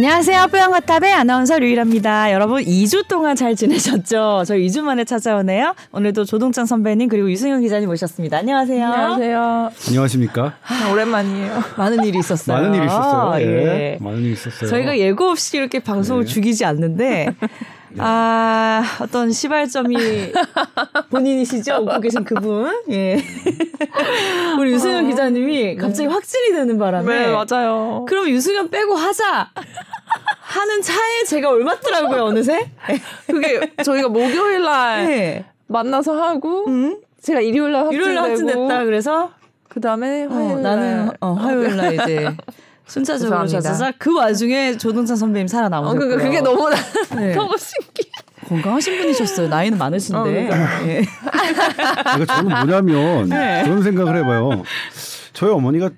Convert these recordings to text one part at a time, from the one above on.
안녕하세요. 뽀양거탑의 아나운서 류일합니다. 여러분 2주 동안 잘 지내셨죠? 저 2주 만에 찾아오네요. 오늘도 조동찬 선배님 그리고 유승현 기자님 모셨습니다. 안녕하세요. 안녕하세요. 안녕하십니까? 아, 오랜만이에요. 많은 일이 있었어요. 많은 일이 있었어요. 예. 예. 많은 일이 있었어요. 저희가 예고 없이 이렇게 방송을 네. 죽이지 않는데 아 어떤 시발점이 본인이시죠? 웃고 계신 그분. 예. 우리 유승현 기자님이 갑자기 확진이 되는 바람에 네, 맞아요. 그럼 유승현 빼고 하자 하는 차에 제가 올맞더라고요 어느새. 그게 저희가 목요일 날 네. 만나서 하고 음? 제가 일요일 날 일요일 날 확진되고 확진됐다 그래서 그 다음에 어, 화요일 나는 날 어, 화요일 날 이제 순차적으로 죄송합니다. 져서 그 와중에 조동찬 선배님 어, 살아나오셨고요. 그, 그게 너무 네. 너무 신기해. 건강하신 분이셨어요. 나이는 많으신데. 어, 그러니까. 예. 그러니까 저는 뭐냐면 네. 그런 생각을 해봐요. 저희 어머니가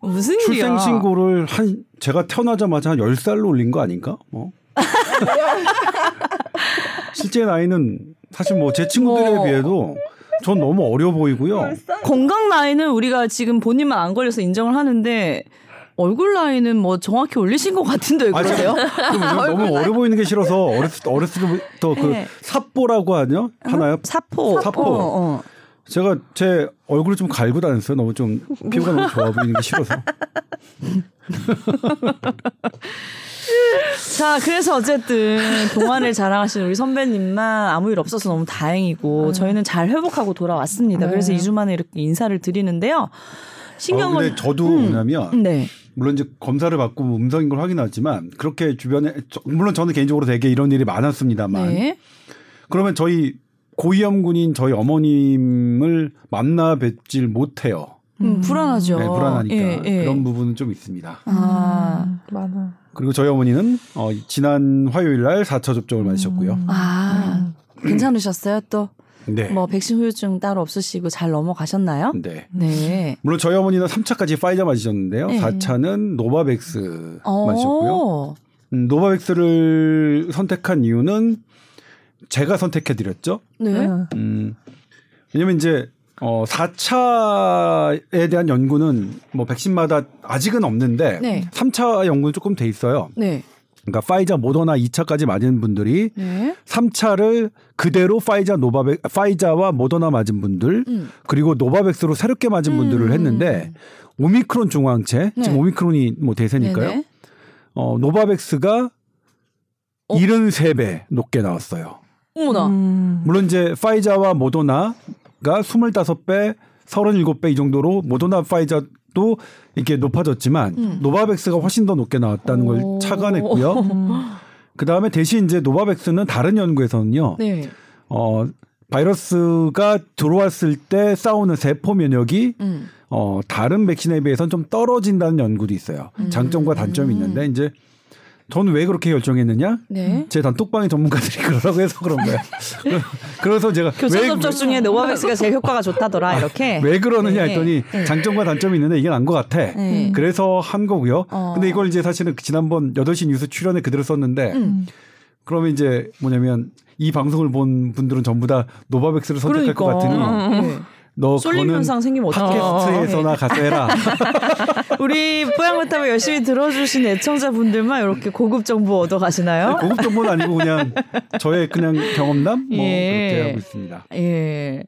무슨 일이야? 출생 신고를 한 제가 태어나자마자 한 10살로 올린 거 아닌가? 뭐. 실제 나이는 사실 뭐 제 친구들에 뭐. 비해도 전 너무 어려 보이고요. 건강 나이는 우리가 지금 본인만 안 걸려서 인정을 하는데 얼굴 나이는 뭐 정확히 올리신 것 같은데 왜 아, 그러세요? 제가 너무 어려 보이는 게 싫어서 어렸을, 어렸을 때부터 그 네. 삽보라고 하냐? 하나요? 사포. 사포. 어, 어. 제가 제 얼굴을 좀 갈고 다녔어요. 너무 좀 피부가 너무 좋아 보이는 게 싫어서. 자, 그래서 어쨌든 동안을 자랑하시는 우리 선배님만 아무 일 없어서 너무 다행이고 저희는 잘 회복하고 돌아왔습니다. 네. 그래서 2주 만에 이렇게 인사를 드리는데요. 아, 신경을 근데 저도 뭐냐면 네. 물론 이제 검사를 받고 음성인 걸 확인하지만 그렇게 주변에 저- 물론 저는 개인적으로 되게 이런 일이 많았습니다만 네. 그러면 저희 고위험군인 저희 어머님을 만나 뵙질 못해요. 음, 불안하죠. 네, 불안하니까 예, 예. 그런 부분은 좀 있습니다. 아. 맞아. 그리고 저희 어머니는 어, 지난 화요일 날 4차 접종을 맞으셨고요. 아, 괜찮으셨어요? 또 네. 뭐 백신 후유증 따로 없으시고 잘 넘어가셨나요? 네. 네. 물론 저희 어머니는 3차까지 화이자 맞으셨는데요. 네. 4차는 노바백스 어. 맞으셨고요. 음, 노바백스를 선택한 이유는 제가 선택해 드렸죠. 네. 음, 왜냐면 이제 어 4차에 대한 연구는 뭐 백신마다 아직은 없는데 네. 3차 연구는 조금 돼 있어요. 네. 그러니까 화이자 모더나 2차까지 맞은 분들이 네. 3차를 그대로 파이자 노바백 화이자와 모더나 맞은 분들 음. 그리고 노바백스로 새롭게 맞은 분들을 했는데 오미크론 중화항체 네. 지금 오미크론이 뭐 대세니까요. 네네. 어 노바백스가 어? 73배 높게 나왔어요. 어머나. 음. 물론 이제 화이자와 모더나가 25배, 37배 이 정도로 모더나 화이자도 이렇게 높아졌지만 음. 노바백스가 훨씬 더 높게 나왔다는 걸 오. 착안했고요. 그 다음에 대신 이제 노바백스는 다른 연구에서는요, 네. 어, 바이러스가 들어왔을 때 싸우는 세포 면역이 음. 어, 다른 백신에 비해서는 좀 떨어진다는 연구도 있어요. 음. 장점과 단점이 있는데 이제 저는 왜 그렇게 결정했느냐? 네. 제 단톡방의 전문가들이 그러라고 해서 그런 거예요. 그래서 제가 교차 왜, 접촉 중에 노바백스가 제일 효과가 좋다더라 이렇게. 왜 그러느냐 네. 했더니 네. 장점과 단점이 있는데 이게 난 것 같아. 네. 그래서 한 거고요. 어. 근데 이걸 이제 사실은 지난번 8시 뉴스 출연에 그대로 썼는데 음. 그러면 이제 뭐냐면 이 방송을 본 분들은 전부 다 노바백스를 선택할 것 같으니 네. 너 쏠림 현상 생기면 어떡해. 팟캐스트에서나 가서 해라. 우리 뽀양거탑을 열심히 들어주신 애청자분들만 이렇게 고급 정보 얻어 가시나요? 고급 정보는 아니고 그냥 저의 그냥 경험담 뭐 예. 그렇게 하고 있습니다. 예.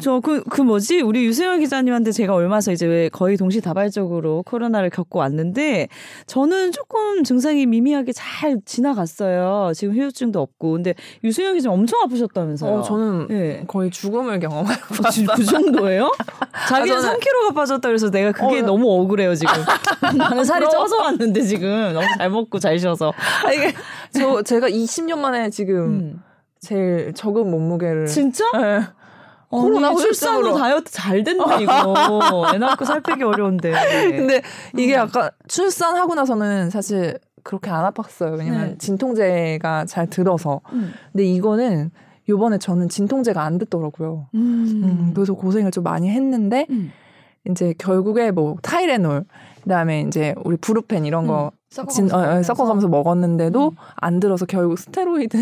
저그그 뭐지? 우리 유승현 기자님한테 제가 얼마 전 이제 왜 거의 동시다발적으로 코로나를 겪고 왔는데 저는 조금 증상이 미미하게 잘 지나갔어요. 지금 후유증도 없고. 근데 유승현 기자 엄청 아프셨다면서요? 어, 저는 예. 거의 죽음을 경험하고 그, 지- 그 정도예요? 자기는 아, 저는- 3kg가 빠졌다 그래서 내가 그게 어, 너무 억울해요 지금. 나는 살이. 쪄서 왔는데 지금 너무 잘 먹고 잘 쉬어서. 아, 이게 저 제가 20년 만에 지금 음. 제일 적은 몸무게를 진짜? 네. 코로나 코로나 출산 후 후유증으로. 다이어트 잘 됐네 이거. 애 낳고 살 빼기 어려운데. 근데 이게 음. 약간 출산하고 나서는 사실 그렇게 안 아팠어요. 왜냐면 네. 진통제가 잘 들어서. 음. 근데 이거는 요번에 저는 진통제가 안 듣더라고요. 음. 음, 그래서 고생을 좀 많이 했는데 음. 이제 결국에 뭐 타이레놀 그다음에 이제 우리 브루펜 이런 거 진, 어, 어, 섞어가면서 먹었는데도 음. 안 들어서 결국 스테로이드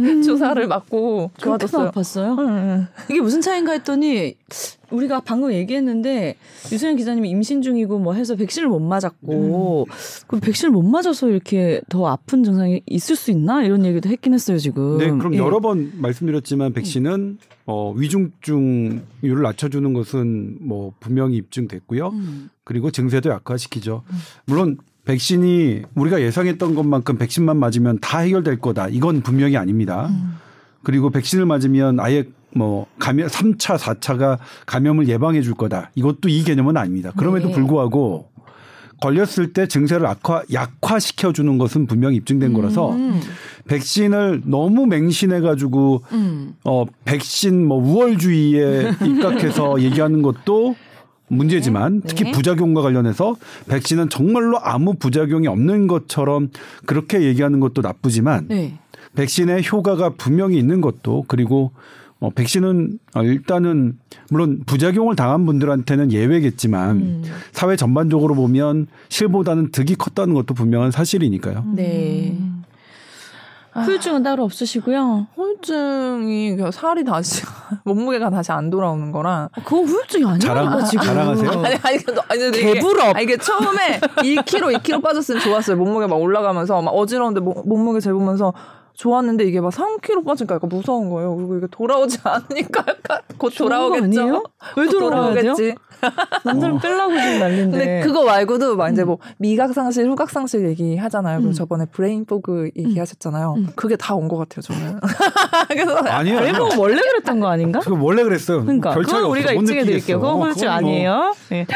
음. 주사를 맞고 좋아졌어요. 아팠어요? 응, 응. 이게 무슨 차이인가 했더니 우리가 방금 얘기했는데 유수연 기자님이 임신 중이고 뭐 해서 백신을 못 맞았고 그 백신을 못 맞아서 이렇게 더 아픈 증상이 있을 수 있나 이런 얘기도 했긴 했어요 지금. 네, 그럼 예. 여러 번 말씀드렸지만 백신은 어, 위중증률을 낮춰주는 것은 뭐 분명히 입증됐고요. 음. 그리고 증세도 약화시키죠. 물론 백신이 우리가 예상했던 것만큼 백신만 맞으면 다 해결될 거다. 이건 분명히 아닙니다. 음. 그리고 백신을 맞으면 아예 뭐 감염 3차, 4차가 감염을 예방해 줄 거다. 이것도 이 개념은 아닙니다. 그럼에도 네. 불구하고 걸렸을 때 증세를 악화 약화시켜 주는 것은 분명히 입증된 거라서 음. 백신을 너무 맹신해 가지고 음. 어 백신 뭐 우월주의에 입각해서 얘기하는 것도 문제지만 네. 특히 네. 부작용과 관련해서 백신은 정말로 아무 부작용이 없는 것처럼 그렇게 얘기하는 것도 나쁘지만 네. 백신의 효과가 분명히 있는 것도 그리고 어 백신은 어, 일단은 물론 부작용을 당한 분들한테는 예외겠지만 음. 사회 전반적으로 보면 실보다는 득이 컸다는 것도 분명한 사실이니까요. 네. 후유증은 따로 없으시고요. 후유증이 그 살이 다시 몸무게가 다시 안 돌아오는 거랑 그건 후유증이 자랑- 지금. 자랑하세요? 아니 아니 아니 개부럽. 아니, 이게 처음에 1kg 2kg 빠졌으면 좋았어요. 몸무게 막 올라가면서 막 어지러운데 몸- 몸무게 재보면서 좋았는데 이게 막 3kg 빠지니까 약간 무서운 거예요. 그리고 이게 돌아오지 않으니까 약간 곧 돌아오겠죠. 왜곧 돌아와야 돼요? 돌아오겠지. 남들은 빼려고 지금 난리인데. 근데 그거 말고도 막 이제 뭐 미각 상실, 후각 상실 얘기하잖아요. 그리고 음. 저번에 brain fog 얘기하셨잖아요. 음. 그게 다 온 것 같아요, 저는. 그래서 아니에요. 앨범 원래 그랬던 거 아닌가? 그거 원래 그랬어요. 그러니까 그건. 우리가 못 입증해 드릴게요. 그건 어, 후유증 그건 뭐 아니에요. 네.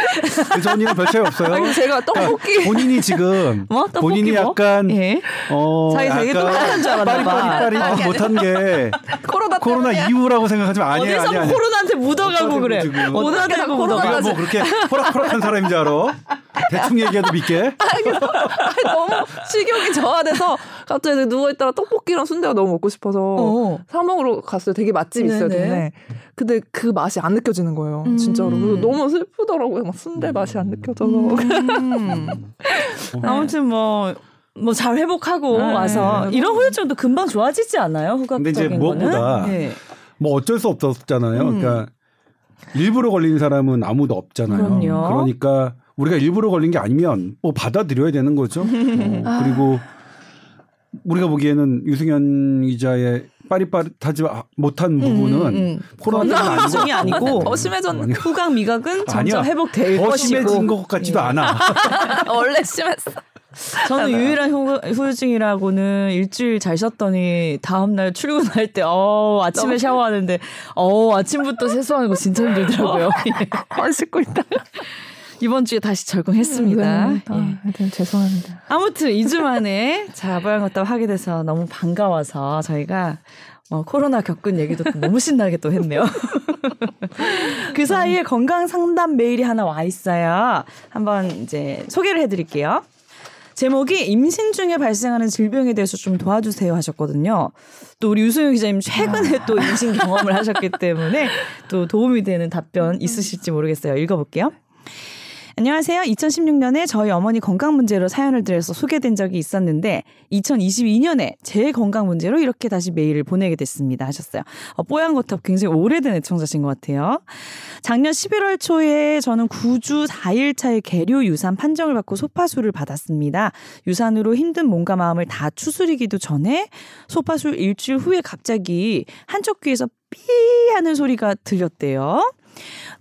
그 전이는 별 차이 없어요. 아니, 제가 떡볶이 본인이 지금 뭐? 떡볶이 본인이 뭐? 약간 예. 어 자기 되게 똑똑한 줄 알았나 봐. 빠리빠리 못한 게 코로나 코로나 이후라고 생각하지면 아니에요. 어디서 아니야, 아니야. 코로나한테 묻어가고 그래. 코로나가 묻어가. 내가 뭐 그렇게 호락호락한 사람인 줄 알아? 대충 얘기해도 믿게. 아니, 너무 식욕이 저하돼서 갑자기 누워있다가 떡볶이랑 순대가 너무 먹고 싶어서 어. 사 먹으러 갔어요. 되게 맛집 있어요. 동네. 근데 그 맛이 안 느껴지는 거예요. 진짜로. 음. 그래서 너무 슬프더라고요. 막 순대 맛이 안 느껴져서. 음. 아무튼 뭐. 뭐 잘 회복하고 네, 와서 네. 이런 후유증도 금방 좋아지지 않아요? 후각적인 근데 이제 무엇보다 거는? 네. 뭐 어쩔 수 없었잖아요. 음. 그러니까 일부러 걸린 사람은 아무도 없잖아요. 그럼요. 그러니까 우리가 일부러 걸린 게 아니면 뭐 받아들여야 되는 거죠. 어, 그리고 우리가 보기에는 유승현 기자의 빠릿빠릿하지 못한 부분은 음, 음. 코로나 때문에 아니고 더 심해졌는데. 아니, 후각 미각은 점점 아니야. 회복될 더 것이고 심해진 것 같지도 예. 않아. 원래 심했어. 저는 유일한 후, 후유증이라고는 일주일 잘 쉬었더니 다음날 출근할 때, 어, 아침에 샤워하는데, 어, 아침부터 세수하는 거 진짜 힘들더라고요. 예. 안 씻고 있다. 이번 주에 다시 적응했습니다. 네. 예. 아, 죄송합니다. 아무튼 2주 만에 자, 모양걷다 하게 돼서 너무 반가워서 저희가 어, 코로나 겪은 얘기도 또 너무 신나게 또 했네요. 그 사이에 건강 상담 메일이 하나 와 있어요. 한번 이제 소개를 해드릴게요. 제목이 임신 중에 발생하는 질병에 대해서 좀 도와주세요 하셨거든요. 또 우리 유승윤 기자님 최근에 또 임신 경험을 하셨기 때문에 또 도움이 되는 답변 있으실지 모르겠어요. 읽어볼게요. 안녕하세요. 2016년에 저희 어머니 건강 문제로 사연을 드려서 소개된 적이 있었는데 2022년에 제 건강 문제로 이렇게 다시 메일을 보내게 됐습니다. 하셨어요. 어, 뽀얀 거탑 굉장히 오래된 애청자신 것 같아요. 작년 11월 초에 저는 9주 4일차의 계류 유산 판정을 받고 소파수를 받았습니다. 유산으로 힘든 몸과 마음을 다 추스리기도 전에 소파수 일주일 후에 갑자기 한쪽 귀에서 삐 하는 소리가 들렸대요.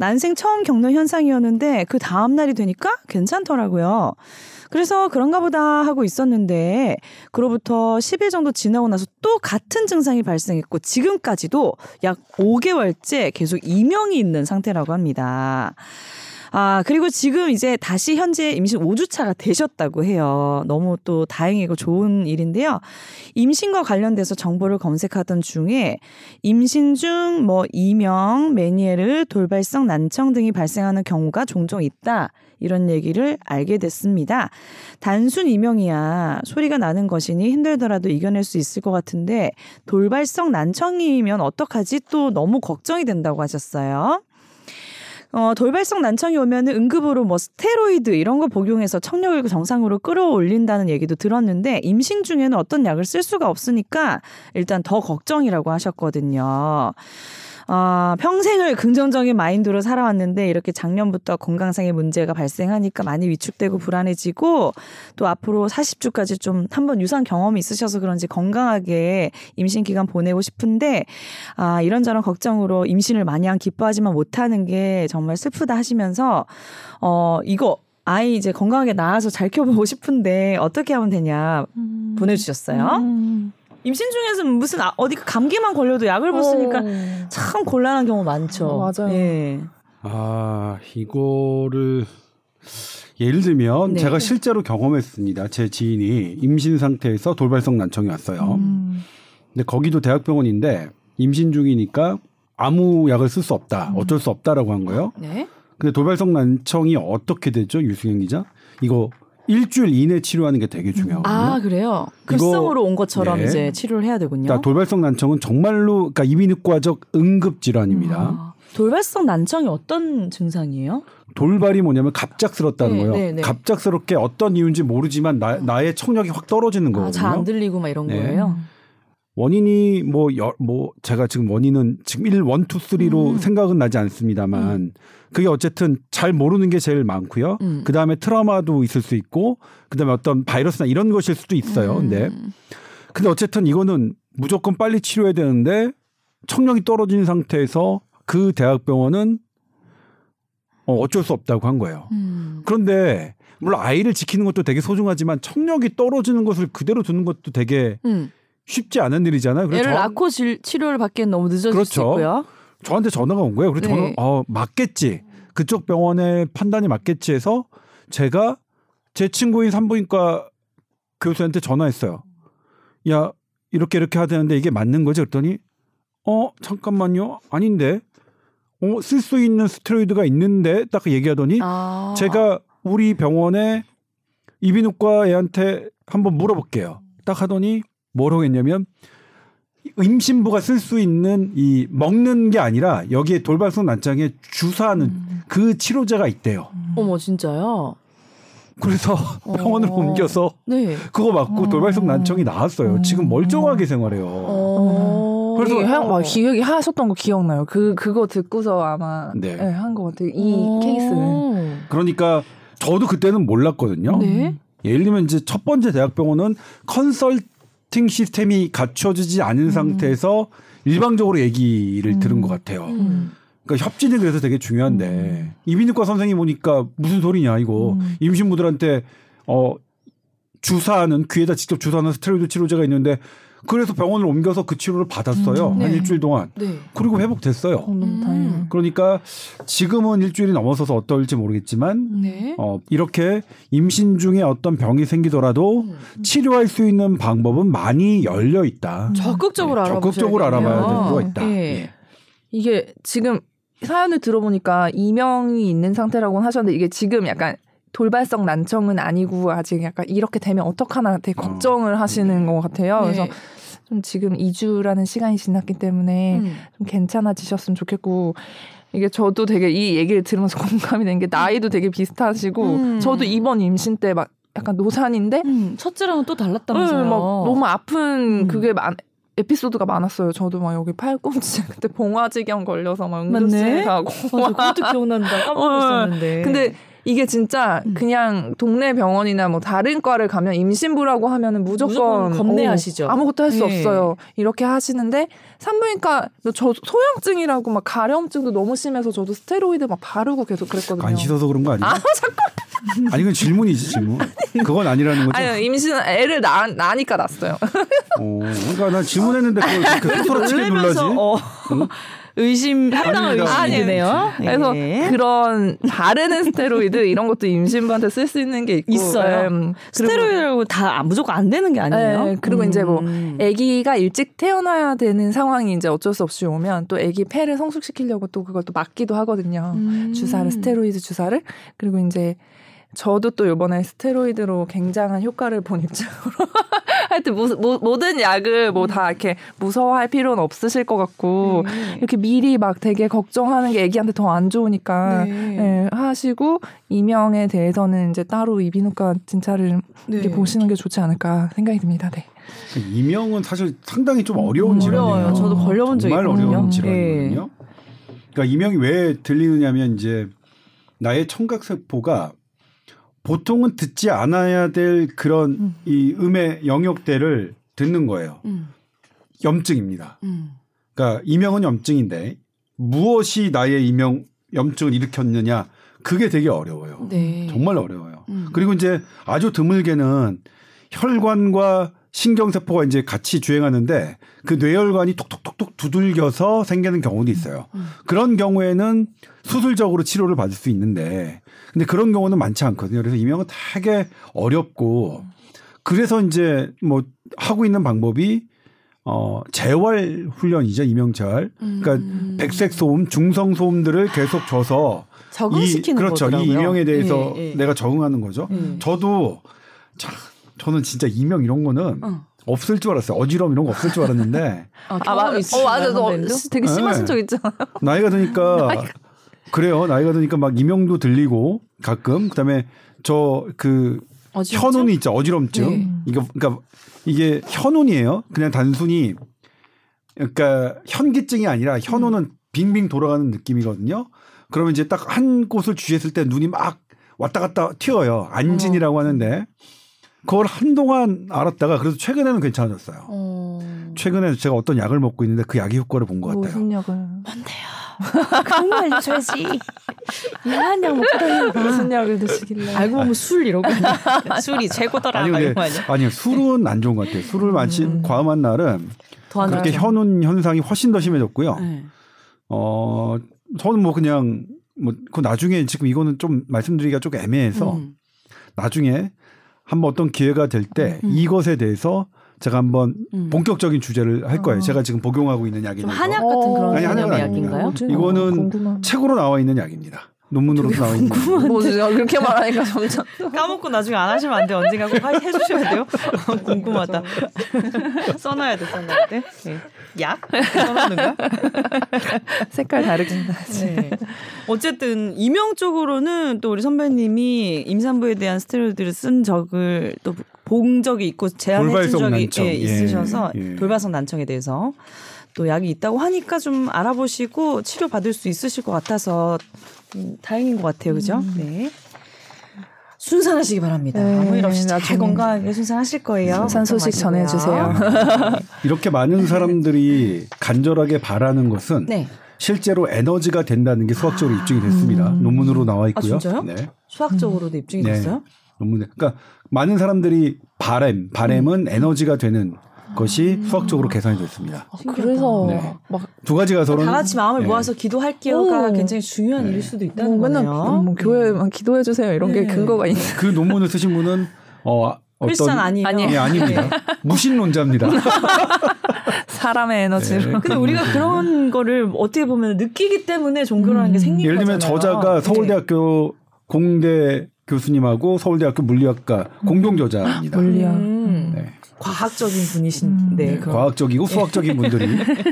난생 처음 겪는 현상이었는데 그 다음 날이 되니까 괜찮더라고요. 그래서 그런가 보다 하고 있었는데 그로부터 10일 정도 지나고 나서 또 같은 증상이 발생했고 지금까지도 약 5개월째 계속 이명이 있는 상태라고 합니다. 아, 그리고 지금 이제 다시 현재 임신 5주차가 되셨다고 해요. 너무 또 다행이고 좋은 일인데요. 임신과 관련돼서 정보를 검색하던 중에 임신 중 뭐 이명, 메니에르, 돌발성 난청 등이 발생하는 경우가 종종 있다. 이런 얘기를 알게 됐습니다. 단순 이명이야 소리가 나는 것이니 힘들더라도 이겨낼 수 있을 것 같은데 돌발성 난청이면 어떡하지? 또 너무 걱정이 된다고 하셨어요. 어, 돌발성 난청이 오면은 응급으로 뭐 스테로이드 이런 거 복용해서 청력을 정상으로 끌어올린다는 얘기도 들었는데 임신 중에는 어떤 약을 쓸 수가 없으니까 일단 더 걱정이라고 하셨거든요. 아, 평생을 긍정적인 마인드로 살아왔는데 이렇게 작년부터 건강상의 문제가 발생하니까 많이 위축되고 불안해지고 또 앞으로 40주까지 좀 한번 유산 경험이 있으셔서 그런지 건강하게 임신 기간 보내고 싶은데 아, 이런저런 걱정으로 임신을 마냥 기뻐하지만 못하는 게 정말 슬프다 하시면서 어, 이거 아이 이제 건강하게 낳아서 잘 키워보고 싶은데 어떻게 하면 되냐 보내주셨어요. 음. 임신 중에서 무슨 아- 어디 감기만 걸려도 약을 못 쓰니까 어. 참 곤란한 경우 많죠. 어, 맞아요. 예. 아 이거를 예를 들면 네. 제가 실제로 경험했습니다. 제 지인이 임신 상태에서 돌발성 난청이 왔어요. 음. 근데 거기도 대학병원인데 임신 중이니까 아무 약을 쓸 수 없다. 어쩔 수 없다라고 한 거예요. 네. 근데 돌발성 난청이 어떻게 되죠, 유승현 기자? 이거 일주일 이내 치료하는 게 되게 중요하거든요. 아 그래요. 급성으로 온 것처럼 네. 이제 치료를 해야 되군요. 그러니까 돌발성 난청은 정말로 그러니까 이비인후과적 응급 질환입니다. 아, 돌발성 난청이 어떤 증상이에요? 돌발이 뭐냐면 갑작스럽다는 네, 거예요. 네, 네. 갑작스럽게 어떤 이유인지 모르지만 나, 나의 청력이 확 떨어지는 거거든요. 잘안 들리고 막 이런 네. 거예요. 원인이 뭐, 여, 뭐, 제가 지금 원인은 지금 1, 1, 2, 3로 음. 생각은 나지 않습니다만, 그게 어쨌든 잘 모르는 게 제일 많고요. 음. 그 다음에 트라우마도 있을 수 있고, 그 다음에 어떤 바이러스나 이런 것일 수도 있어요. 근데, 음. 근데 어쨌든 이거는 무조건 빨리 치료해야 되는데, 청력이 떨어진 상태에서 그 대학병원은 어, 어쩔 수 없다고 한 거예요. 음. 그런데, 물론 아이를 지키는 것도 되게 소중하지만 청력이 떨어지는 것을 그대로 두는 것도 되게 음. 쉽지 않은 일이잖아요. 그래서 애를 저- 낳고 질- 치료를 받기엔 너무 늦어질 수 그렇죠. 저한테 전화가 온 거예요. 그래서 네. 저는 어 맞겠지. 그쪽 병원의 판단이 맞겠지 해서 제가 제 친구인 산부인과 교수한테 전화했어요. 야 이렇게 이렇게 해야 되는데 이게 맞는 거지? 그랬더니 어 잠깐만요. 아닌데. 어 쓸 수 있는 스테로이드가 있는데 딱 얘기하더니 아. 제가 우리 병원에 이비인후과 애한테 한번 물어볼게요. 딱 하더니 뭐라고 했냐면 임신부가 쓸 수 있는 이 먹는 게 아니라 여기에 돌발성 난장에 주사하는 음. 그 치료제가 있대요. 어머 진짜요? 그래서 병원을 어. 옮겨서 네. 그거 맞고 돌발성 난청이 나았어요. 지금 멀쩡하게 생활해요. 어. 그래서- 그래서 한, 막 기억이 하셨던 거 기억나요. 그 그거 듣고서 아마 네. 네. 한것 같아요. 이 어. 케이스는. 그러니까 저도 그때는 몰랐거든요. 네. 예를 들면 이제 첫 번째 대학병원은 컨설 팅 시스템이 갖춰지지 않은 상태에서 일방적으로 얘기를 들은 것 같아요. 음. 그러니까 협진이 그래서 되게 중요한데 이비인후과 선생님 오니까 무슨 소리냐 이거 음. 임신부들한테 어 주사하는 귀에다 직접 주사하는 스테로이드 치료제가 있는데 그래서 병원을 옮겨서 그 치료를 받았어요 음, 한 네. 일주일 동안 네. 그리고 회복됐어요. 어, 너무 음. 다행이에요. 그러니까 지금은 일주일이 넘어서서 어떨지 모르겠지만 네. 어, 이렇게 임신 중에 어떤 병이 생기더라도 음. 치료할 수 있는 방법은 많이 열려 있다. 적극적으로 네, 알아보셔야 적극적으로 알아봐야 될 필요가 있다. 예. 예. 이게 지금 사연을 들어보니까 이명이 있는 상태라고는 하셨는데 이게 지금 약간 돌발성 난청은 아니고 아직 약간 이렇게 되면 어떡하나 되게 어. 걱정을 하시는 것 같아요. 그래서 네. 좀 지금 2주라는 시간이 지났기 때문에 음. 좀 괜찮아지셨으면 좋겠고 이게 저도 되게 이 얘기를 들으면서 공감이 된 게 나이도 되게 비슷하시고 음. 저도 이번 임신 때 막 약간 노산인데 음, 첫째랑은 또 달랐다면서요. 네, 막 너무 아픈 음. 그게 많 에피소드가 많았어요. 저도 막 여기 팔꿈치 그때 봉화지경 걸려서 막 맞네. 응급실 가고 맞아, 그것도 기억난다. 까먹고 어, 있었는데. 근데 이게 진짜 음. 그냥 동네 병원이나 뭐 다른 과를 가면 임신부라고 하면은 무조건, 무조건 겁내하시죠. 어, 아무것도 할수 네. 없어요. 이렇게 하시는데 산부인과 저 소양증이라고 막 가려움증도 너무 심해서 저도 스테로이드 막 바르고 계속 그랬거든요. 안 씻어서 그런 거 아니에요? 아니 그건 질문이지 질문. 그건 아니라는 거죠. 아니 임신 애를 낳, 낳으니까 났어요. 어, 그러니까 난 질문했는데 그걸 그렇게 눌러지. 어, 응? 의심 아닙니다. 의심이 드네요. 그래서 예. 그런 바르는 스테로이드 이런 것도 임신부한테 쓸 수 있는 게 있고 있어요. 음, 스테로이드라고 다 무조건 안 되는 게 아니에요. 네, 그리고 이제 뭐 음. 아기가 일찍 태어나야 되는 상황이 이제 어쩔 수 없이 오면 또 아기 폐를 성숙시키려고 또 그걸 또 맞기도 하거든요. 음. 주사를 스테로이드 주사를 그리고 이제 저도 또 이번에 스테로이드로 굉장한 효과를 본 입장으로 하여튼 무, 모, 모든 약을 뭐 다 이렇게 무서워할 필요는 없으실 것 같고 네. 이렇게 미리 막 되게 걱정하는 게 애기한테 더 안 좋으니까 네. 예, 하시고 이명에 대해서는 이제 따로 이비인후과 진찰을 네. 이렇게 보시는 게 좋지 않을까 생각이 듭니다. 네. 이명은 사실 상당히 좀 어려운 질환이에요. 어려워요. 저도 걸려본 적이 정말 있거든요. 어려운 네. 질환이거든요. 그러니까 이명이 왜 들리느냐면 이제 나의 청각 세포가 보통은 듣지 않아야 될 그런 음. 이 음의 영역대를 듣는 거예요. 음. 염증입니다. 음. 그러니까 이명은 염증인데 무엇이 나의 이명 염증을 일으켰느냐 그게 되게 어려워요. 네. 정말 어려워요. 음. 그리고 이제 아주 드물게는 혈관과 신경세포가 이제 같이 주행하는데 그 뇌혈관이 톡톡톡톡 두들겨서 생기는 경우도 있어요. 음. 그런 경우에는 수술적으로 치료를 받을 수 있는데 근데 그런 경우는 많지 않거든요. 그래서 이명은 되게 어렵고 그래서 이제 뭐 하고 있는 방법이 어 재활 훈련이죠. 이명 재활. 그러니까 음. 백색 소음, 중성 소음들을 계속 줘서 적응시키는 이, 그렇죠. 거더라고요. 이 이명에 대해서 예, 예. 내가 적응하는 거죠. 음. 저도 참 저는 진짜 이명 이런 거는 어. 없을 줄 알았어요. 어지러움 이런 거 없을 줄 알았는데 아, 아, 맞, 경험 있으신가요, 어, 맞아. 너? 되게 심하신 네. 적 있잖아. 나이가 드니까 그래요. 나이가 드니까 막 이명도 들리고 가끔 그다음에 저그 어지럽죠? 현운이 있죠. 어지럼증. 네. 이거 그러니까 이게 현운이에요. 그냥 단순히 그러니까 현기증이 아니라 현운은 빙빙 돌아가는 느낌이거든요. 그러면 이제 딱 한 곳을 주의했을 때 눈이 막 왔다 갔다 튀어요. 안진이라고 하는데 그걸 한동안 알았다가 그래도 최근에는 괜찮아졌어요. 어. 최근에 제가 어떤 약을 먹고 있는데 그 약의 효과를 본 것 같아요. 무슨 약을 그런 거 알려줘야지. 야한 약 먹고 다니는 무슨 약을 드시길래? 알고 보면 술 이러고 술이 최고더라. 아니 막 근데? 아니요 술은 안 좋은 것 같아요. 술을 마시 음. 과음한 날은 그렇게. 현운 현상이 훨씬 더 심해졌고요. 네. 어 저는 뭐 그냥 뭐 그 나중에 지금 이거는 좀 말씀드리기가 좀 애매해서 음. 나중에 한번 어떤 기회가 될때 음. 이것에 대해서 제가 한번 음. 본격적인 주제를 할 거예요. 어. 제가 지금 복용하고 있는 약이 좀 있는 한약 거. 같은 그런 아니, 한약은. 약인가요? 뭐지? 이거는 어, 궁금한. 책으로 나와 있는 약입니다. 논문으로도 나와 있는. 약입니다. 뭐지? 그렇게 말하니까 점점 까먹고 나중에 안 하시면 안 돼. 언젠가 꼭 하- 해주셔야 돼요. 궁금하다. 써놔야 돼, 써놔야 돼. 네. 약? 써놓는 거야? 색깔 다르긴 하지. 네. 어쨌든 이명 쪽으로는 또 우리 선배님이 임산부에 대한 스테로이드를 쓴 적을 또 본 적이 있고 제안해 준 적이 난청. 예, 예, 있으셔서 예. 돌발성 난청에 대해서 또 약이 있다고 하니까 좀 알아보시고 치료 받을 수 있으실 것 같아서 음, 다행인 것 같아요, 그죠? 네. 순산하시기 바랍니다. 네, 아무 일 없이 잘 나중에 건강하게 순산하실 거예요. 순산 소식. 전해주세요. 이렇게 많은 사람들이 간절하게 바라는 것은 네. 실제로 에너지가 된다는 게 수학적으로 입증이 됐습니다. 논문으로 나와 있고요. 아, 진짜요? 네. 수학적으로도 입증이 네. 됐어요? 논문에. 그러니까 많은 사람들이 바램, 바램은 음. 에너지가 되는 것이 수학적으로 계산이 됐습니다. 아, 그래서 네. 막두 가지가 서로 다 같이 마음을 네. 모아서 기도할게요가 오. 굉장히 중요한 네. 일일 수도 뭐 있다는 맨날 거네요. 뭐 교회만 기도해 주세요 이런 네. 게 근거가 있는. 그 논문을 쓰신 분은 어 크리스찬 어떤 아니에요. 아니에요. 예, 아닙니다. 무신론자입니다. 사람의 에너지로. 네. 근데 우리가 그런 거를 어떻게 보면 느끼기 때문에 종교라는 게 음. 생긴 예를 들면 거잖아요. 저자가 네. 서울대학교 공대 교수님하고 서울대학교 물리학과 공동 저자입니다. 물리학. 음. 네. 과학적인 분이신데 음. 네, 그럼. 과학적이고 수학적인 분들이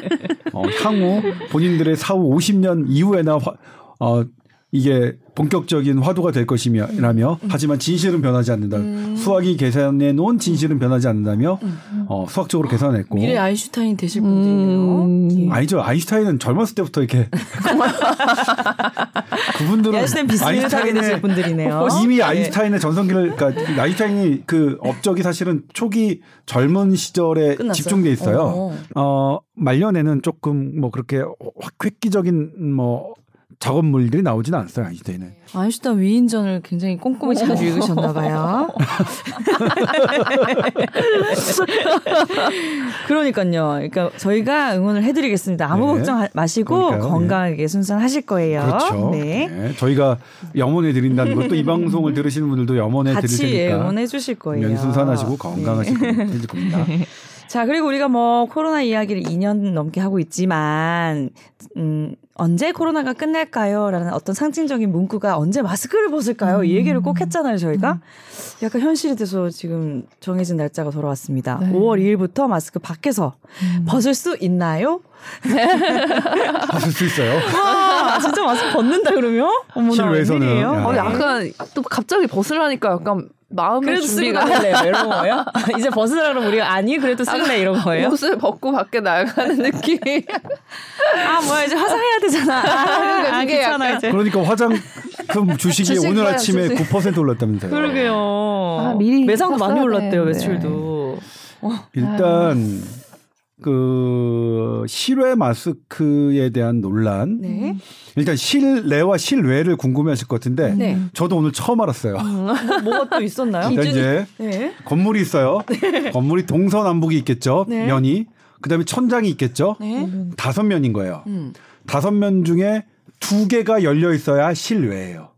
어, 향후 본인들의 사후 50년 이후에나 화- 어, 이게 본격적인 화두가 될 것이며 라며 하지만 진실은 변하지 않는다. 음. 수학이 계산해 놓은 진실은 변하지 않는다며 어, 수학적으로 계산했고 미래 아인슈타인 되실 음. 분들이네요. 예. 아니죠. 아인슈타인은 젊었을 때부터 이렇게 그분들은 아인슈타인 비슷하게 되실 분들이네요. 이미 예. 아인슈타인의 전성기를 그러니까 아인슈타인이 그 업적이 사실은 초기 젊은 시절에 끝났어요? 집중돼 있어요. 어. 어, 말년에는 조금 뭐 그렇게 확 획기적인 뭐 작업물들이 나오지는 않았어요, 아인슈타인은. 아인슈타인 위인전을 굉장히 꼼꼼히 잘 읽으셨나 봐요. 그러니까요. 그러니까 저희가 응원을 해드리겠습니다. 아무 네. 걱정 하- 마시고 그러니까요. 건강하게 순산하실 거예요. 그렇죠. 네. 네. 저희가 염원해 드린다는 것도 이 방송을 들으시는 분들도 염원해 드릴 같이 테니까 응원해 주실 거예요. 연순산하시고 네. 건강하실 겁니다. 자, 그리고 우리가 뭐 코로나 이야기를 2년 넘게 하고 있지만, 음, 언제 코로나가 끝날까요? 라는 어떤 상징적인 문구가 언제 마스크를 벗을까요? 이 얘기를 꼭 했잖아요, 저희가. 약간 현실이 돼서 지금 정해진 날짜가 돌아왔습니다. 네. 5월 2일부터 마스크 밖에서 벗을 수 있나요? 하실 수 있어요. 와, 진짜 마스크 벗는다 그러면? 어머나, 실외에서는, 웬일이에요? 야. 어, 네. 약간 또 갑자기 벗으려니까 약간 마음의 준비가 나갈래요 이런 거예요? 이제 벗으라 그러면 우리가 아니 그래도 쓸래 이런 거예요? 옷을 벗고 밖에 나가는 느낌. 아 뭐야 이제 화장해야 되잖아. 아, 아 그게 괜찮아 이제. 그러니까 화장품 주식이 주식 오늘 아침에 주식. 9% 올랐다면서요. 그러게요. 아, 미리 매상도 많이 올랐대요 되는데. 매출도. 일단 그 실외 마스크에 대한 논란. 네. 일단 실내와 실외를 궁금해하실 것 같은데 네. 저도 오늘 처음 알았어요. 뭐, 뭐가 또 있었나요? 일단 이제 네. 건물이 있어요. 건물이 동서남북이 있겠죠. 네. 면이. 그다음에 천장이 있겠죠. 네. 다섯 면인 거예요. 음. 다섯 면 중에 두 개가 열려 있어야 실외예요.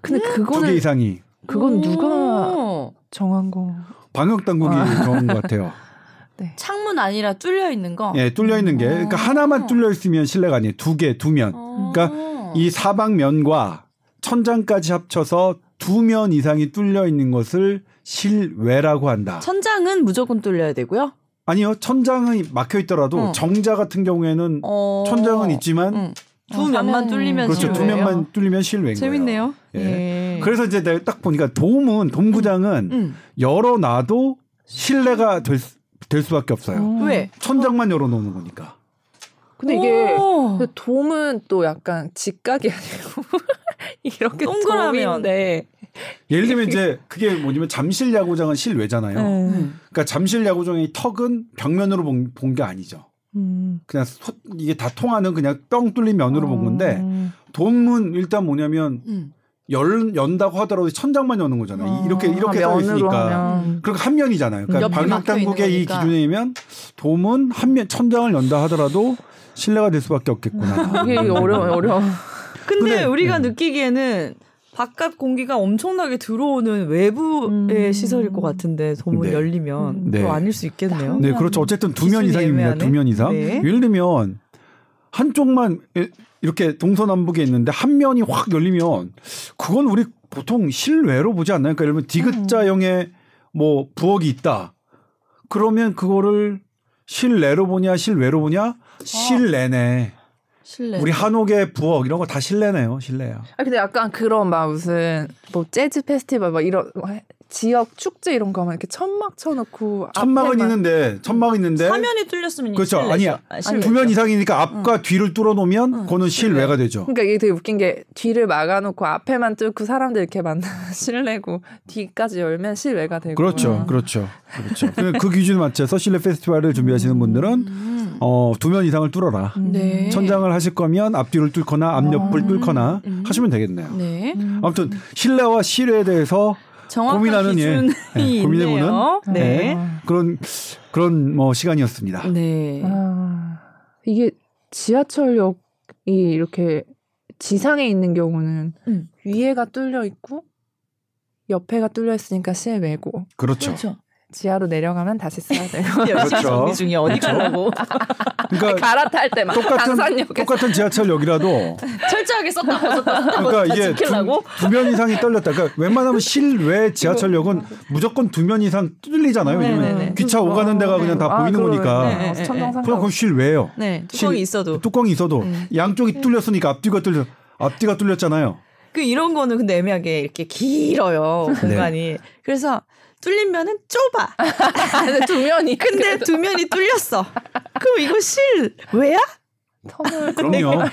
근데 두개 그거는 이상이 그건 누가 오. 정한 거? 방역 당국이 정한 것 같아요. 창문 아니라 뚫려 있는 거. 예, 뚫려 있는 게 그러니까 하나만 뚫려 있으면 실내가 아니에요. 두 개, 두 면. 어. 그러니까 이 사방면과 천장까지 합쳐서 두 면 이상이 뚫려 있는 것을 실외라고 한다. 천장은 무조건 뚫려야 되고요. 아니요, 천장은 막혀 있더라도 어. 정자 같은 경우에는 어. 천장은 있지만 음. 두 어, 면만 뚫리면 그렇죠. 두 실외예요. 면만 뚫리면 실외인 거예요. 재밌네요. 예. 예. 그래서 이제 내가 딱 보니까 돔은 돔구장은 음. 열어놔도 실내가 될, 수- 될 수밖에 없어요. 음. 왜? 천장만 열어놓는 거니까. 근데 이게 오. 근데 돔은 또 약간 직각이 아니고 이렇게 동그라면. 돔인데 예를 들면 이제 그게 뭐냐면 잠실 야구장은 실외잖아요. 음. 그러니까 잠실 야구장의 턱은 벽면으로 본게 아니죠. 음. 그냥 소- 이게 다 통하는 그냥 뻥 뚫린 면으로 본 건데 음. 돔은 일단 뭐냐면 음. 열 연다고 하더라도 천장만 여는 거잖아요. 이- 이렇게 이렇게 아, 써 면으로 있으니까. 하면. 그리고 한 면이잖아요. 그러니까 옆이 방역 막혀 있는 당국의 이 의하면 돔은 한 면 천장을 연다 하더라도 실내가 될 수밖에 없겠구나. 이게 어려워 어려워. 근데, 근데- 우리가 네. 느끼기에는 바깥 공기가 엄청나게 들어오는 외부의 음. 시설일 것 같은데 도문 네. 열리면 네. 또 아닐 수 있겠네요. 네, 그렇죠. 어쨌든 두 면 이상입니다. 두 면 이상. 네. 예를 들면 한쪽만 이- 이렇게 동서남북에 있는데 한 면이 확 열리면 그건 우리 보통 실외로 보지 않나요? 그러니까 예를 들면 디귿자형의 뭐 부엌이 있다. 그러면 그거를 실내로 보냐 실외로 보냐 실내네. 실내. 우리 한옥의 부엌 이런 거 다 실내네요. 실내야. 아 근데 약간 그런 막 무슨 뭐 재즈 페스티벌 막 이런 뭐 해- 지역 축제 이런 거 하면 이렇게 천막 쳐놓고 천막은 있는데 천막은 있는데 화면이 뚫렸으면 그렇죠. 실내죠. 아니야. 아, 실내죠. 두면 이상이니까 앞과 뒤를 뚫어 놓으면 그거는 실외가 되죠. 그러니까 이게 되게 웃긴 게 뒤를 막아놓고 앞에만 뚫고 사람들 이렇게 만나 실내고 뒤까지 열면 실외가 되고 그렇죠, 그렇죠, 그렇죠. 그, 그 기준 맞춰서 실내 페스티벌을 준비하시는 분들은 음. 어, 두 면 이상을 뚫어라. 네. 천장을 하실 거면 앞뒤를 뚫거나 앞옆을 뚫거나 하시면 되겠네요. 네. 아무튼 실내와 실외에 대해서 정확한 고민하는, 예. 기준이 네, 고민해보는, 있네요. 네. 네. 그런 그런 뭐 시간이었습니다. 네. 아, 이게 지하철역이 이렇게 지상에 있는 경우는 음. 위에가 뚫려 있고 옆에가 뚫려 있으니까 실외고 그렇죠. 지하로 내려가면 다시 써야 열심히 그렇죠. 정리 중에 어디 가려고 그러니까 갈아탈 때만 똑같은 강산역에서 똑같은 지하철역이라도 철저하게 썼다 벗었다 썼다 그러니까 벗었다 이게 지키려고 두면 이상이 떨렸다. 그러니까 웬만하면 실외 지하철역은 무조건 두 면 이상 뚫리잖아요. 왜냐면 네네네. 기차 오가는 데가 그냥 다 아, 보이는 그러네. 거니까. 네, 네, 네. 그냥 그건 실외예요. 네 뚜껑이 실- 있어도 뚜껑이 있어도 양쪽이 뚫렸으니까 앞뒤가 뚫려 앞뒤가 뚫렸잖아요. 그 이런 거는 근데 애매하게 이렇게 길어요 네. 공간이 그래서 뚫린 면은 좁아 두 면이 근데 두 면이 뚫렸어 그럼 이거 실외야 터널 그럼요.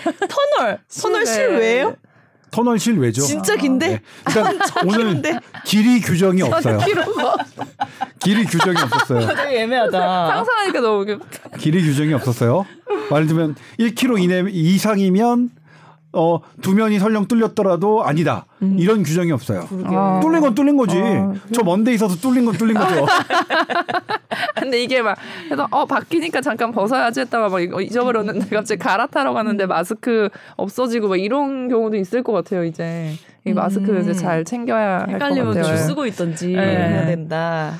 터널 터널 실외예요 터널 실외죠. 진짜 긴데 네. 일단 오늘 긴데 길이 규정이 없어요. 길이 규정이 없었어요. 되게 애매하다 상상하니까 너무 웃겨. 길이 규정이 없었어요. 말을 들면 1km 이내 이상이면 어, 두 면이 설령 뚫렸더라도 아니다. 이런 규정이 없어요. 아. 뚫린 건 뚫린 거지. 아, 저 먼데 있어서 뚫린 건 뚫린 거죠. 근데 이게 막 해서 어 바뀌니까 잠깐 벗어야지 했다가 막 이거 잊어버렸는데 갑자기 갈아타러 갔는데 마스크 없어지고 막 이런 경우도 있을 것 같아요 이제 이 마스크 이제 잘 챙겨야 할것 헷갈리면 같아요. 줄 쓰고 있던지 네. 해야 된다.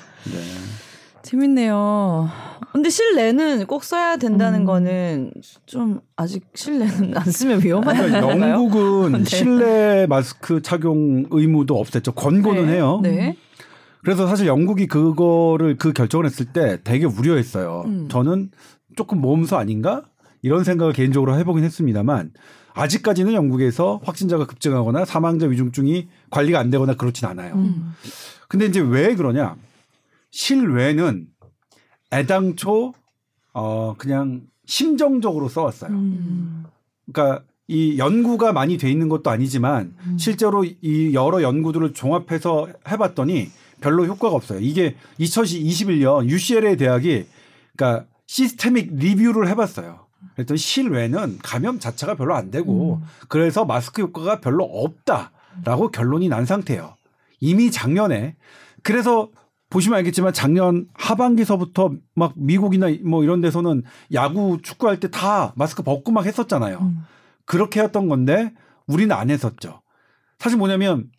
재밌네요. 근데 실내는 꼭 써야 된다는 음. 거는 좀 아직 실내는 안 쓰면 위험하다는 그러니까 건가요? 영국은 네. 실내 마스크 착용 의무도 없앴죠. 권고는 네. 해요. 네. 그래서 사실 영국이 그거를 그 결정을 했을 때 되게 우려했어요. 음. 저는 조금 모험수 아닌가 이런 생각을 개인적으로 해보긴 했습니다만 아직까지는 영국에서 확진자가 급증하거나 사망자 위중증이 관리가 안 되거나 그렇진 않아요. 음. 근데 이제 왜 그러냐? 실외는 애당초 어 그냥 심정적으로 써왔어요. 음. 그러니까 이 연구가 많이 돼 있는 것도 아니지만 음. 실제로 이 여러 연구들을 종합해서 해봤더니 별로 효과가 없어요. 이게 2021년 UCLA 대학이 그러니까 시스테믹 리뷰를 해봤어요. 그랬더니 실외는 감염 자체가 별로 안 되고 음. 그래서 마스크 효과가 별로 없다라고 결론이 난 상태예요. 이미 작년에 그래서 보시면 알겠지만 작년 하반기서부터 막 미국이나 뭐 이런 데서는 야구 축구할 때 다 마스크 벗고 막 했었잖아요. 음. 그렇게 했던 건데 우리는 안 했었죠. 사실 뭐냐면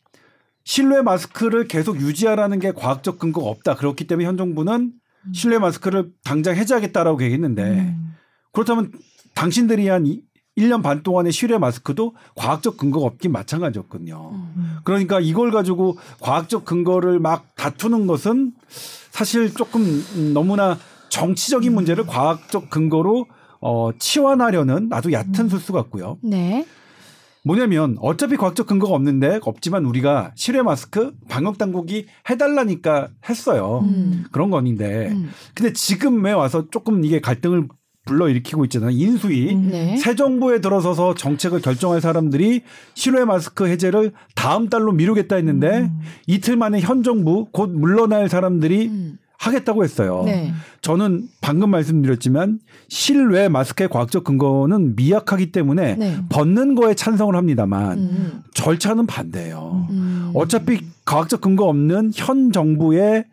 실내 마스크를 계속 유지하라는 게 과학적 근거가 없다. 그렇기 때문에 현 정부는 실내 마스크를 당장 해제하겠다라고 얘기했는데 음. 그렇다면 당신들이 한 1년 반 동안의 실내 마스크도 과학적 근거가 없긴 마찬가지였거든요. 음. 그러니까 이걸 가지고 과학적 근거를 막 다투는 것은 사실 조금 음, 너무나 정치적인 음. 문제를 과학적 근거로 어, 치환하려는 음. 얕은 수수 같고요. 네. 뭐냐면 어차피 과학적 근거가 없는데 없지만 우리가 실외 마스크 방역 당국이 해달라니까 했어요. 음. 그런 건인데 음. 근데 지금 왜 와서 조금 이게 갈등을 불러일으키고 있잖아요. 인수위 음. 네. 새 정부에 들어서서 정책을 결정할 사람들이 실외 마스크 해제를 다음 달로 미루겠다 했는데 음. 이틀 만에 현 정부 곧 물러날 사람들이 음. 하겠다고 했어요. 네. 저는 방금 말씀드렸지만 실외 마스크의 과학적 근거는 미약하기 때문에 네. 벗는 거에 찬성을 합니다만 음. 절차는 반대예요. 음. 어차피 과학적 근거 없는 현 정부의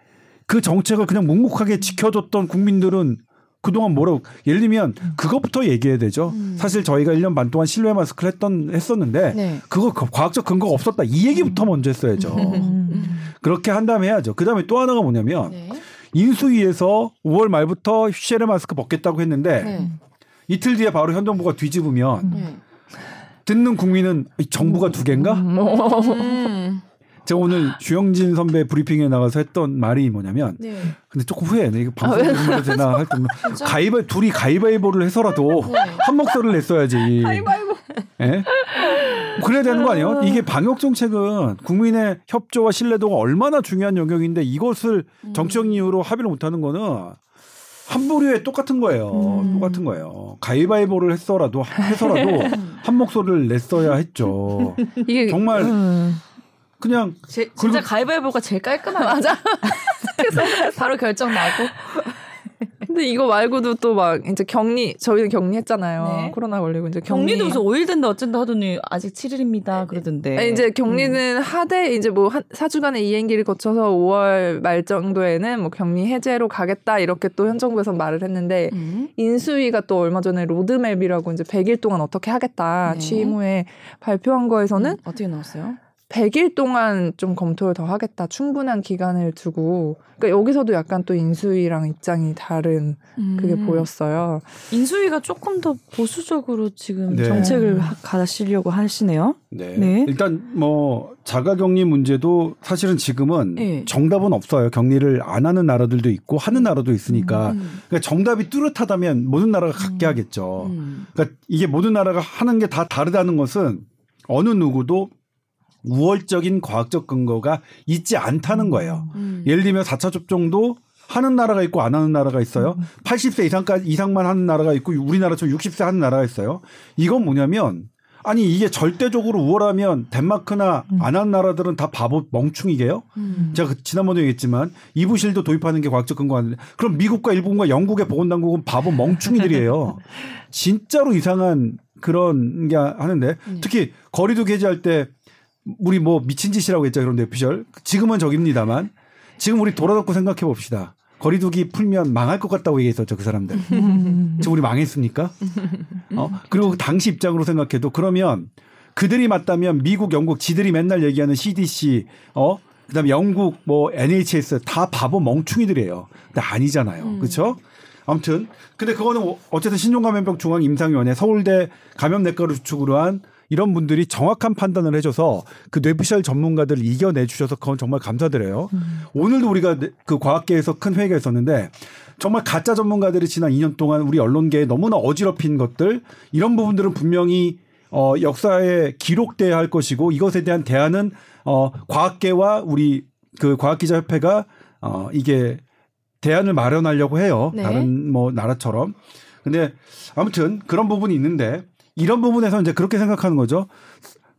그 정책을 그냥 묵묵하게 지켜줬던 국민들은 그동안 뭐라고 예를 들면 그것부터 얘기해야 되죠. 음. 사실 저희가 1년 반 동안 실외 마스크를 했던 했었는데 네. 그거 그 과학적 근거가 없었다. 이 얘기부터 먼저 했어야죠. 음. 그렇게 한 다음에 해야죠. 그다음에 또 하나가 뭐냐면 네. 인수위에서 5월 말부터 실외 마스크 벗겠다고 했는데 네. 이틀 뒤에 바로 현 정부가 뒤집으면 네. 듣는 국민은 이 정부가 두 개인가? 음. 제가 오늘 주영진 선배 브리핑에 나가서 했던 말이 뭐냐면 네. 근데 조금 후회네. 이거 방송에 해도 되나 할 때. 가위바 둘이 가위바위보를 해서라도 네. 한 목소리를 냈어야지. 가위바위보. 예? 그래야 되는 거 아니에요? 이게 방역 정책은 국민의 협조와 신뢰도가 얼마나 중요한 영역인데 이것을 정치적 이유로 합의를 못 하는 거는 한 부류에 똑같은 거예요. 음. 똑같은 거예요. 가위바위보를 했어라도 해서라도 한 목소리를 냈어야 했죠. 이게 정말 음. 그냥 제, 그리고- 진짜 가위바위보가 제일 깔끔한 맞아. 바로 결정 나고. 근데 이거 말고도 또 막 이제 격리 저희는 격리했잖아요. 네. 코로나 걸리고 이제 격리. 격리도 무슨 5일 된다 어쩐다 하더니 아직 7일입니다 그러던데. 아니, 이제 격리는 하되 이제 뭐 한 4주간의 이행기를 거쳐서 5월 말 정도에는 뭐 격리 해제로 가겠다 이렇게 또 현 정부에서 말을 했는데 음. 인수위가 또 얼마 전에 로드맵이라고 이제 100일 동안 어떻게 하겠다 네. 취임 후에 발표한 거에서는 음, 어떻게 나왔어요? 100일 동안 좀 검토를 더 하겠다. 충분한 기간을 두고. 그러니까 여기서도 약간 또 인수위랑 입장이 다른 그게 음. 보였어요. 인수위가 조금 더 보수적으로 지금 네. 정책을 하- 가시려고 하시네요. 네. 네. 일단 뭐 자가 격리 문제도 사실은 지금은 네. 정답은 없어요. 격리를 안 하는 나라들도 있고 하는 나라도 있으니까 음. 그러니까 정답이 뚜렷하다면 모든 나라가 갖게 하겠죠. 음. 그러니까 이게 모든 나라가 하는 게 다 다르다는 것은 어느 누구도 우월적인 과학적 근거가 있지 않다는 거예요. 음. 예를 들면 4차 접종도 하는 나라가 있고 안 하는 나라가 있어요. 80세 이상까지 이상만 하는 나라가 있고 우리나라처럼 60세 하는 나라가 있어요. 이건 뭐냐면 아니 이게 절대적으로 우월하면 덴마크나 안 하는 나라들은 다 바보 멍충이게요. 음. 제가 그 지난번에 얘기했지만 이부실도 도입하는 게 과학적 근거 아닌데 그럼 미국과 일본과 영국의 보건당국은 바보 멍충이들이에요. 진짜로 이상한 그런 게 하는데 특히 거리두기 해제할 때 우리 뭐 미친 짓이라고 했죠 그런데 피셜 지금은 저깁니다만 지금 우리 돌아놓고 생각해 봅시다. 거리두기 풀면 망할 것 같다고 얘기했었죠 그 사람들. 지금 우리 망했습니까? 어 그리고 당시 입장으로 생각해도 그러면 그들이 맞다면 미국, 영국 지들이 맨날 얘기하는 CDC 어 그다음에 영국 뭐 NHS 다 바보 멍충이들이에요. 근데 아니잖아요. 그렇죠? 아무튼 근데 그거는 어쨌든 신종감염병 중앙 임상위원회 서울대 감염내과를 주축으로 한 이런 분들이 정확한 판단을 해줘서 그 뇌피셜 전문가들을 이겨내 주셔서 그건 정말 감사드려요. 음. 오늘도 우리가 그 과학계에서 큰 회의가 있었는데 정말 가짜 전문가들이 지난 2년 동안 우리 언론계에 너무나 어지럽힌 것들 이런 부분들은 분명히 어 역사에 기록돼야 할 것이고 이것에 대한 대안은 어 과학계와 우리 그 과학기자협회가 어 이게 대안을 마련하려고 해요. 네. 다른 뭐 나라처럼. 근데 아무튼 그런 부분이 있는데 이런 부분에서 이제 그렇게 생각하는 거죠.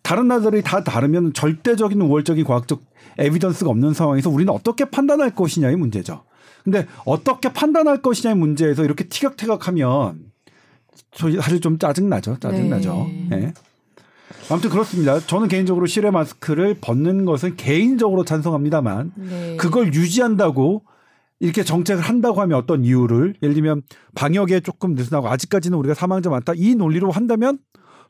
다른 나라들이 다 다르면 절대적인 우월적인 과학적 에비던스가 없는 상황에서 우리는 어떻게 판단할 것이냐의 문제죠. 근데 어떻게 판단할 것이냐의 문제에서 이렇게 티격태격하면 사실 좀 짜증 나죠. 짜증 나죠. 네. 네. 아무튼 그렇습니다. 저는 개인적으로 실외 마스크를 벗는 것은 개인적으로 찬성합니다만 네. 그걸 유지한다고 이렇게 정책을 한다고 하면 어떤 이유를 예를 들면 방역에 조금 느슨하고 아직까지는 우리가 사망자 많다 이 논리로 한다면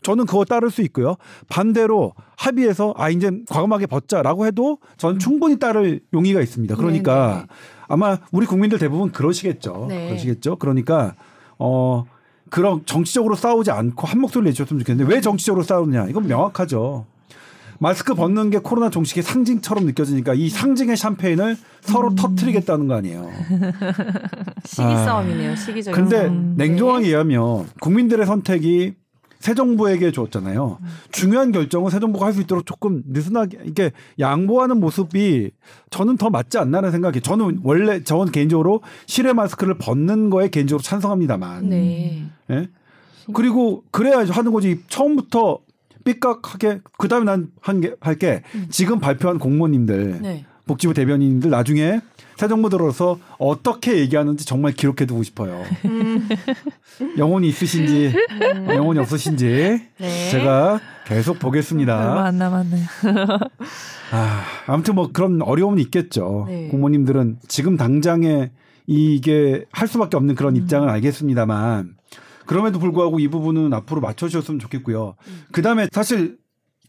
저는 그거 따를 수 있고요. 반대로 합의해서 아 이제 과감하게 벗자라고 해도 저는 충분히 따를 용의가 있습니다. 그러니까 네네. 네. 아마 우리 국민들 대부분 그러시겠죠. 네. 그러시겠죠. 그러니까 어 그런 정치적으로 싸우지 않고 한 목소리 내주셨으면 좋겠는데 왜 정치적으로 싸우느냐 이건 명확하죠. 마스크 벗는 게 코로나 종식의 상징처럼 느껴지니까 이 상징의 샴페인을 서로 음. 터트리겠다는 거 아니에요. 시기 아. 싸움이네요. 시기적인. 근데 싸움. 냉정하게 네. 얘기하면 국민들의 선택이 새 정부에게 줬잖아요. 음. 중요한 결정은 새 정부가 할 수 있도록 조금 느슨하게 이렇게 양보하는 모습이 저는 더 맞지 않나는 생각이. 저는 원래 저는 개인적으로 실외 마스크를 벗는 거에 개인적으로 찬성합니다만. 네. 네? 그리고 그래야 하는 거지. 처음부터 삐깍하게 그다음에 난 한 게 할게 음. 지금 발표한 공무원님들 네. 복지부 대변인들 나중에 새 정부 들어서 어떻게 얘기하는지 정말 기록해 두고 싶어요. 음. 영혼이 있으신지 음. 영혼이 없으신지 네. 제가 계속 보겠습니다. 얼마 안 남았네요. 아, 아무튼 뭐 그런 어려움은 있겠죠. 네. 공무원님들은 지금 당장에 이게 할 수밖에 없는 그런 음. 입장은 알겠습니다만 그럼에도 불구하고 이 부분은 앞으로 맞춰주셨으면 좋겠고요. 음. 그 다음에 사실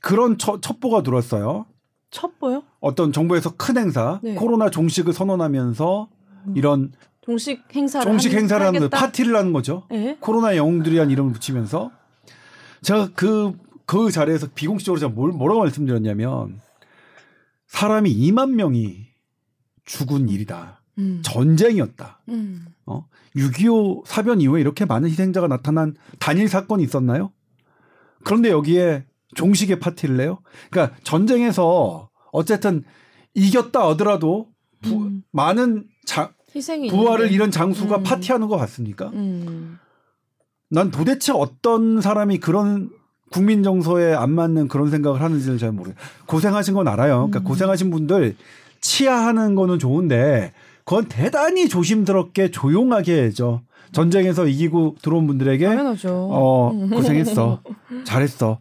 그런 첫, 첩보가 들었어요. 첩보요? 어떤 정부에서 큰 행사, 네. 코로나 종식을 선언하면서 음. 이런 종식 행사를 종식 행사를 하는 파티를 하는 거죠. 네? 코로나 영웅들이란 이름을 붙이면서 제가 그그 그 자리에서 비공식적으로 제가 뭘 뭐라고 말씀드렸냐면 사람이 2만 명이 죽은 일이다. 음. 전쟁이었다. 음. 어? 6.25 사변 이후에 이렇게 많은 희생자가 나타난 단일 사건이 있었나요? 그런데 여기에 종식의 파티를 내요? 그러니까 전쟁에서 어쨌든 이겼다 하더라도 부, 음. 많은 자, 희생이 부활을 잃은 장수가 음. 파티하는 것 같습니까? 음. 난 도대체 어떤 사람이 그런 국민 정서에 안 맞는 그런 생각을 하는지를 잘 모르겠어요. 고생하신 건 알아요. 그러니까 음. 고생하신 분들 치하하는 거는 좋은데 그건 대단히 조심스럽게 조용하게 해죠. 전쟁에서 이기고 들어온 분들에게 당연하죠. 어 고생했어 잘했어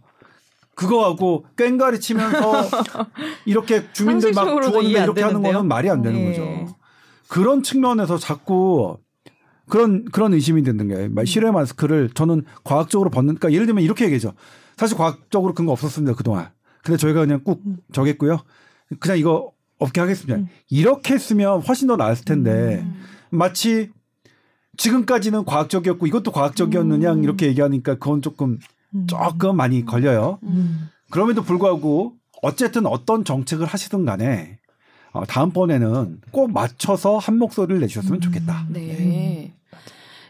그거하고 꽹가리 치면서 이렇게 주민들 막 죽었는데 이렇게 하는 거는 말이 안 되는 네. 거죠. 그런 측면에서 자꾸 그런 그런 의심이 드는 게 음. 실외 마스크를 저는 과학적으로 벗는 그러니까 예를 들면 이렇게 얘기죠. 사실 과학적으로 근거 없었습니다 그동안. 근데 저희가 그냥 꾹 음. 정했고요. 그냥 이거 없게 하겠습니다. 음. 이렇게 했으면 훨씬 더 나았을 텐데 음. 마치 지금까지는 과학적이었고 이것도 과학적이었느냐 음. 이렇게 얘기하니까 그건 조금 음. 조금 많이 걸려요. 음. 그럼에도 불구하고 어쨌든 어떤 정책을 하시든 간에 어, 다음번에는 꼭 맞춰서 한 목소리를 내주셨으면 좋겠다. 네.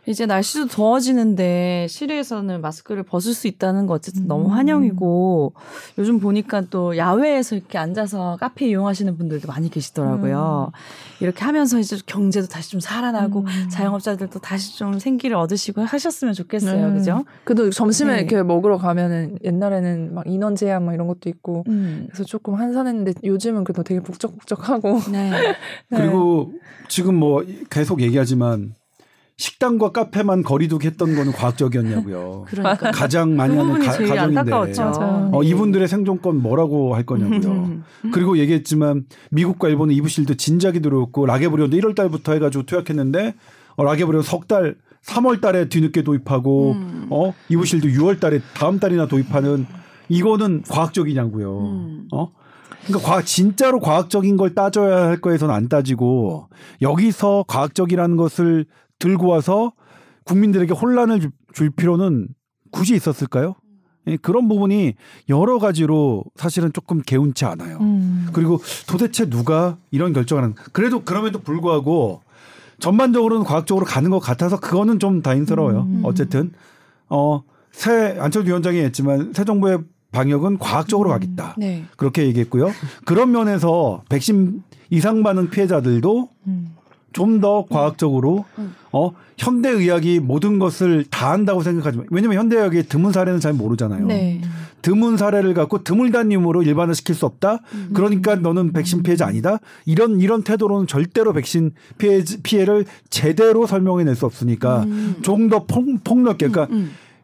네. 이제 날씨도 더워지는데 실외에서는 마스크를 벗을 수 있다는 거 어쨌든 너무 음. 환영이고 요즘 보니까 또 야외에서 이렇게 앉아서 카페 이용하시는 분들도 많이 계시더라고요. 음. 이렇게 하면서 이제 경제도 다시 좀 살아나고 음. 자영업자들도 다시 좀 생기를 얻으시고 하셨으면 좋겠어요. 음. 그죠? 그래도 점심에 네. 이렇게 먹으러 가면은 옛날에는 막 인원 제한 막 이런 것도 있고 음. 그래서 조금 한산했는데 요즘은 그래도 되게 북적북적하고 네. 네. 그리고 지금 뭐 계속 얘기하지만 식당과 카페만 거리두기 했던 거는 과학적이었냐고요. 그러니까. 가장 많이 하는 가, 가정인데 어, 이분들의 생존권 뭐라고 할 거냐고요. 그리고 얘기했지만 미국과 일본은 이브실드 진작이 들어왔고 라게브리온도 1월 달부터 해가지고 투약했는데 어, 라게브리온 석달 3월 달에 뒤늦게 도입하고 음. 어 이브실드 6월 달에 다음 달이나 도입하는 이거는 과학적이냐고요. 음. 어 그러니까 과학, 진짜로 과학적인 걸 따져야 할 거에서는 안 따지고 여기서 과학적이라는 것을 들고 와서 국민들에게 혼란을 주- 줄 필요는 굳이 있었을까요? 예, 그런 부분이 여러 가지로 사실은 조금 개운치 않아요. 음. 그리고 도대체 누가 이런 결정을 하는 그래도 그럼에도 불구하고 전반적으로는 과학적으로 가는 것 같아서 그거는 좀 다행스러워요. 음. 어쨌든 어새 안철수 위원장이 했지만 새 정부의 방역은 과학적으로 가겠다. 네. 그렇게 얘기했고요. 그런 면에서 백신 이상 반응 피해자들도 음. 좀 더 과학적으로 어 현대 의학이 모든 것을 다 한다고 생각하지만 왜냐면 현대 의학의 드문 사례는 잘 모르잖아요. 네. 드문 사례를 갖고 드물다님으로 일반화 시킬 수 없다. 그러니까 너는 백신 피해자 아니다. 이런 이런 태도로는 절대로 백신 피해 피해를 제대로 설명해낼 수 없으니까 조금 더 폭넓게 그러니까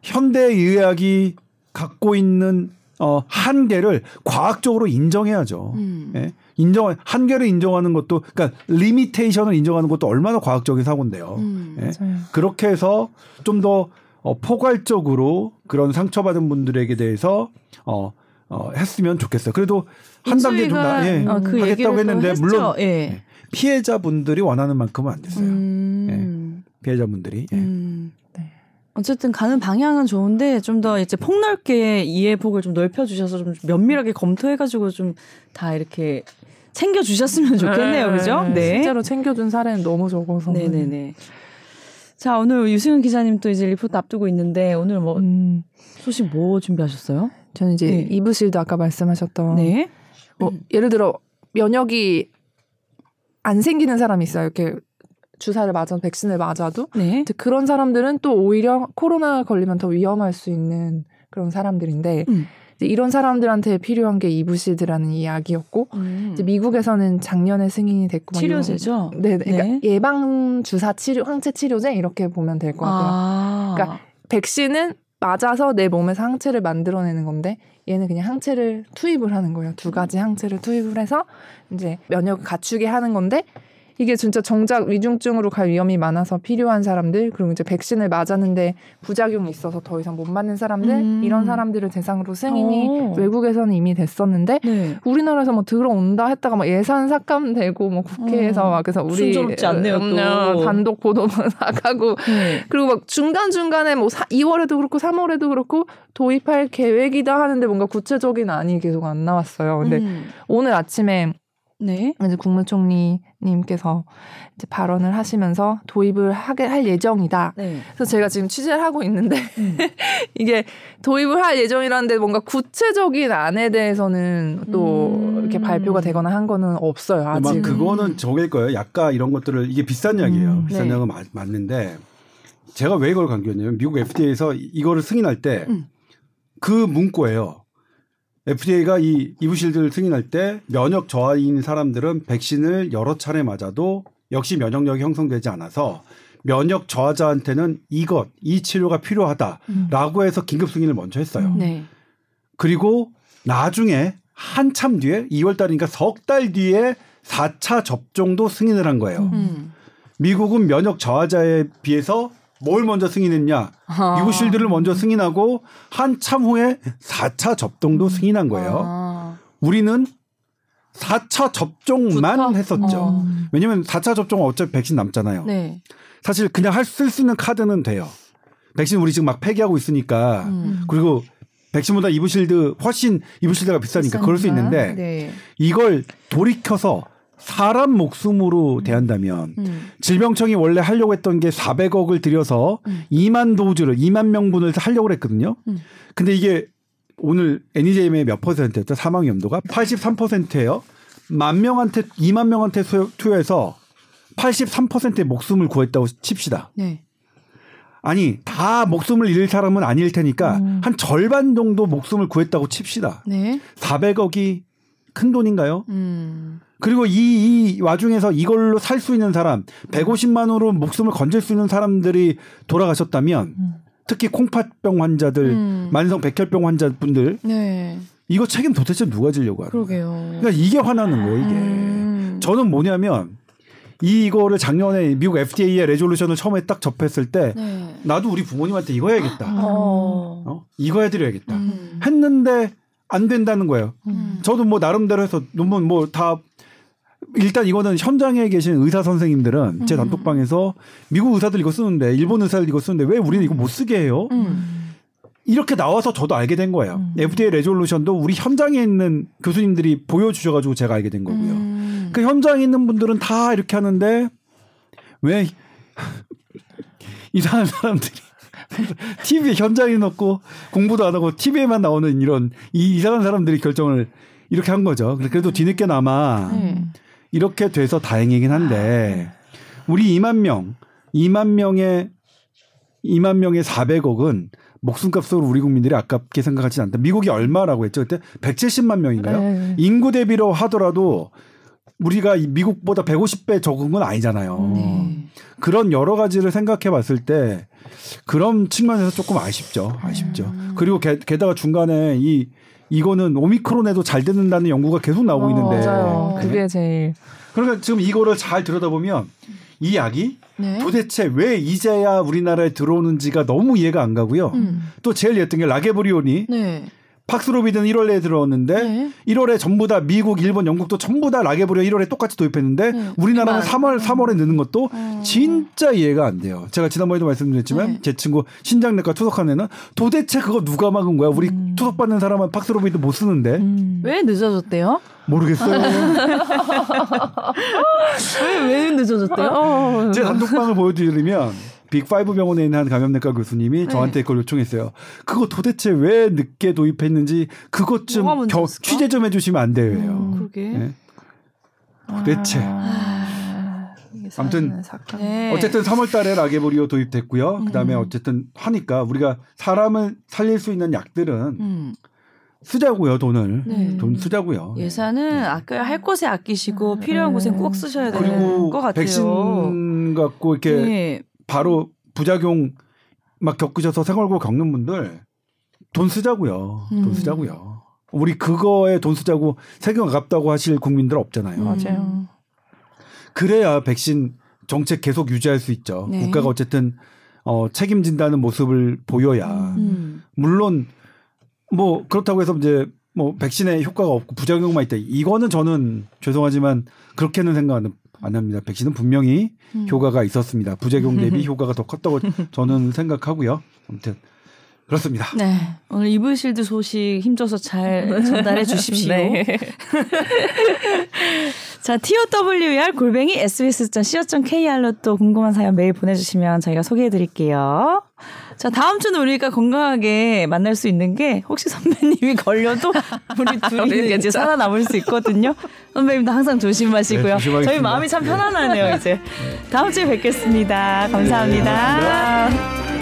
현대 의학이 갖고 있는 어 한계를 과학적으로 인정해야죠. 음. 예? 인정 한계를 인정하는 것도 그러니까 리미테이션을 인정하는 것도 얼마나 과학적인 사고인데요. 음. 예? 그렇게 해서 좀더 어, 포괄적으로 그런 상처받은 분들에게 대해서 어, 어, 했으면 좋겠어요. 그래도 한 단계 좀 나, 예, 어, 그 하겠다고 또 했는데 했죠. 물론 예. 피해자분들이 원하는 만큼은 안 됐어요. 음. 피해자분들이 예. 음. 네. 어쨌든 가는 방향은 좋은데 좀 더 이제 폭넓게 이해 폭을 좀 넓혀 주셔서 좀 면밀하게 검토해 가지고 좀 다 이렇게 챙겨 주셨으면 좋겠네요. 그죠? 네. 실제로 챙겨 준 사례는 너무 적어서. 네, 네, 네. 자, 오늘 유승현 기자님 또 이제 리포트 앞두고 있는데 오늘 뭐 음, 소식 뭐 준비하셨어요? 저는 이제 네. 이브실도 아까 말씀하셨던 네. 뭐 예를 들어 면역이 안 생기는 사람이 있어요. 이렇게 주사를 맞아도 백신을 맞아도 네. 그런 사람들은 또 오히려 코로나 걸리면 더 위험할 수 있는 그런 사람들인데 음. 이제 이런 사람들한테 필요한 게 이브실드라는 이야기였고 음. 이제 미국에서는 작년에 승인이 됐고 막 치료제죠? 네, 네. 그러니까 네. 예방 주사 치료 항체 치료제 이렇게 보면 될 것 같아요. 아. 그러니까 백신은 맞아서 내 몸에서 항체를 만들어내는 건데 얘는 그냥 항체를 투입을 하는 거예요. 두 가지 항체를 투입을 해서 이제 면역을 갖추게 하는 건데 이게 진짜 정작 위중증으로 갈 위험이 많아서 필요한 사람들 그리고 이제 백신을 맞았는데 부작용이 있어서 더 이상 못 맞는 사람들 음. 이런 사람들을 대상으로 승인이 오. 외국에서는 이미 됐었는데 네. 우리나라에서 뭐 들어온다 했다가 막 예산 삭감되고 뭐 국회에서 음. 막 그래서 우리 순조롭지 않네요, 또. 음, 단독 보도만 나가고 네. 그리고 막 중간 중간에 뭐 사, 2월에도 그렇고 3월에도 그렇고 도입할 계획이다 하는데 뭔가 구체적인 안이 계속 안 나왔어요. 근데 음. 오늘 아침에 네. 이제 국무총리님께서 이제 발언을 하시면서 도입을 하게 할 예정이다. 네. 그래서 제가 지금 취재를 하고 있는데 음. 이게 도입을 할 예정이라는데 뭔가 구체적인 안에 대해서는 또 음. 이렇게 발표가 되거나 한 거는 없어요. 아마 아직. 그거는 저길 거예요. 약간 이런 것들을 이게 비싼 약이에요. 음, 비싼 네. 약은 맞, 맞는데 제가 왜 이걸 강조했냐면 미국 FDA에서 이거를 승인할 때그 음. 문구예요. FDA가 이 이브실드를 승인할 때 면역 저하인 사람들은 백신을 여러 차례 맞아도 역시 면역력이 형성되지 않아서 면역 저하자한테는 이것 이 치료가 필요하다라고 해서 긴급 승인을 먼저 했어요. 음. 네. 그리고 나중에 한참 뒤에 2월 달이니까 석 달 뒤에 4차 접종도 승인을 한 거예요. 음. 미국은 면역 저하자에 비해서 뭘 먼저 승인했냐? 아. 이브실드를 먼저 승인하고 한참 후에 4차 접종도 승인한 거예요. 아. 우리는 4차 접종만 부터? 했었죠. 어. 왜냐면 4차 접종은 어차피 백신 남잖아요. 네. 사실 그냥 할 쓸 수 있는 카드는 돼요. 백신 우리 지금 막 폐기하고 있으니까 음. 그리고 백신보다 이브실드 훨씬 이브실드가 비싸니까 그럴 수 있는데 네. 이걸 돌이켜서 사람 목숨으로 대한다면 음. 질병청이 원래 하려고 했던 게 400억을 들여서 음. 2만 도즈를 2만 명분을 하려고 했거든요. 음. 근데 이게 오늘 NEJM의 몇 퍼센트였죠? 사망 위험도가 83%예요. 만 명한테 2만 명한테 수- 투여해서 83%의 목숨을 구했다고 칩시다. 네. 아니 다 목숨을 잃을 사람은 아닐 테니까 음. 한 절반 정도 목숨을 구했다고 칩시다. 네. 400억이 큰 돈인가요? 음. 그리고 이, 이 와중에서 이걸로 살 수 있는 사람, 150만 원으로 목숨을 건질 수 있는 사람들이 돌아가셨다면, 음. 특히 콩팥병 환자들, 음. 만성 백혈병 환자분들, 네. 이거 책임 도대체 누가 지려고 하는 거예요? 그러게요. 그러니까 이게 화나는 거예요, 이게. 음. 저는 뭐냐면, 이거를 작년에 미국 FDA의 레졸루션을 처음에 딱 접했을 때, 네. 나도 우리 부모님한테 이거 해야겠다. 어. 어? 이거 해드려야겠다. 음. 했는데, 안 된다는 거예요. 음. 저도 뭐 나름대로 해서 논문 뭐 다 일단 이거는 현장에 계신 의사 선생님들은 음. 제 단톡방에서 미국 의사들 이거 쓰는데 일본 의사들 이거 쓰는데 왜 우리는 이거 못 쓰게 해요? 음. 이렇게 나와서 저도 알게 된 거예요. 음. FDA 레졸루션도 우리 현장에 있는 교수님들이 보여주셔가지고 제가 알게 된 거고요. 음. 그 현장에 있는 분들은 다 이렇게 하는데 왜 이상한 사람들이 TV에 현장에 넣고 공부도 안 하고 TV에만 나오는 이런 이 이상한 사람들이 결정을 이렇게 한 거죠. 그래도 뒤늦게나마 음. 이렇게 돼서 다행이긴 한데 우리 2만 명, 2만 명의 2만 명의 400억은 목숨값으로 우리 국민들이 아깝게 생각하지 않다. 미국이 얼마라고 했죠? 그때 170만 명인가요? 네. 인구 대비로 하더라도 우리가 이 미국보다 150배 적은 건 아니잖아요. 네. 그런 여러 가지를 생각해 봤을 때 그런 측면에서 조금 아쉽죠. 아쉽죠. 음. 그리고 게, 게다가 중간에 이 이거는 오미크론에도 잘 듣는다는 연구가 계속 나오고 어, 있는데 맞아요. 네. 그게 제일 그러니까 지금 이거를 잘 들여다보면 이 약이 네. 도대체 왜 이제야 우리나라에 들어오는지가 너무 이해가 안 가고요. 음. 또 제일 예했던 게 라게브리온이 네. 팍스로비드는 1월 내에 들어왔는데 네. 1월에 전부 다 미국, 일본, 영국도 전부 다 라게브리온 1월에 똑같이 도입했는데 네. 우리나라는 우리만. 3월 3월에 넣는 것도 어. 진짜 이해가 안 돼요. 제가 지난번에도 말씀드렸지만 네. 제 친구 신장내과 투석한 애는 도대체 그거 누가 막은 거야? 우리 음. 투석 받는 사람은 팍스로비드 못 쓰는데 음. 왜 늦어졌대요? 모르겠어요. 왜, 왜 늦어졌대요? 어, 제 단톡방을 보여드리면 빅5 병원에 있는 한 감염내과 교수님이 네. 저한테 그걸 요청했어요. 그거 도대체 왜 늦게 도입했는지 그것 좀 겨? 취재 좀 해주시면 안 돼요. 음. 그러게. 네. 도대체. 아, 이게 아무튼 사건. 네. 어쨌든 3월달에 라게브리오 도입됐고요. 그다음에 음. 어쨌든 하니까 우리가 사람을 살릴 수 있는 약들은 음. 쓰자고요 돈을 네. 돈 쓰자고요. 예산은 아껴야 할 곳에 아끼시고 음. 필요한 곳엔 꼭 쓰셔야 되는 그리고 것 같아요. 백신 갖고 이렇게 네. 바로 부작용 막 겪으셔서 생활고 겪는 분들 돈 쓰자고요. 돈 음. 쓰자고요. 우리 그거에 돈 쓰자고 세금 아깝다고 하실 국민들 없잖아요. 음. 맞아요. 그래야 백신 정책 계속 유지할 수 있죠. 네. 국가가 어쨌든 어, 책임진다는 모습을 보여야. 음. 물론 뭐 그렇다고 해서 이제 뭐 백신에 효과가 없고 부작용만 있다. 이거는 저는 죄송하지만 그렇게는 생각 안- 안 합니다. 백신은 분명히 음. 효과가 있었습니다. 부작용 대비 효과가 더 컸다고 저는 생각하고요. 아무튼 그렇습니다. 네. 오늘 이불실드 소식 힘줘서 잘 전달해 주십시오. 네. 자, TOWR 골뱅이 sbs.co.kr로 또 궁금한 사연 메일 보내주시면 저희가 소개해 드릴게요. 자, 다음 주는 우리가 건강하게 만날 수 있는 게 혹시 선배님이 걸려도 우리 둘이 이제. 살아남을 수 있거든요. 선배님도 항상 조심하시고요. 네. 저희 마음이 참 편안하네요, 이제. 다음 주에 뵙겠습니다 감사합니다. 감사합니다.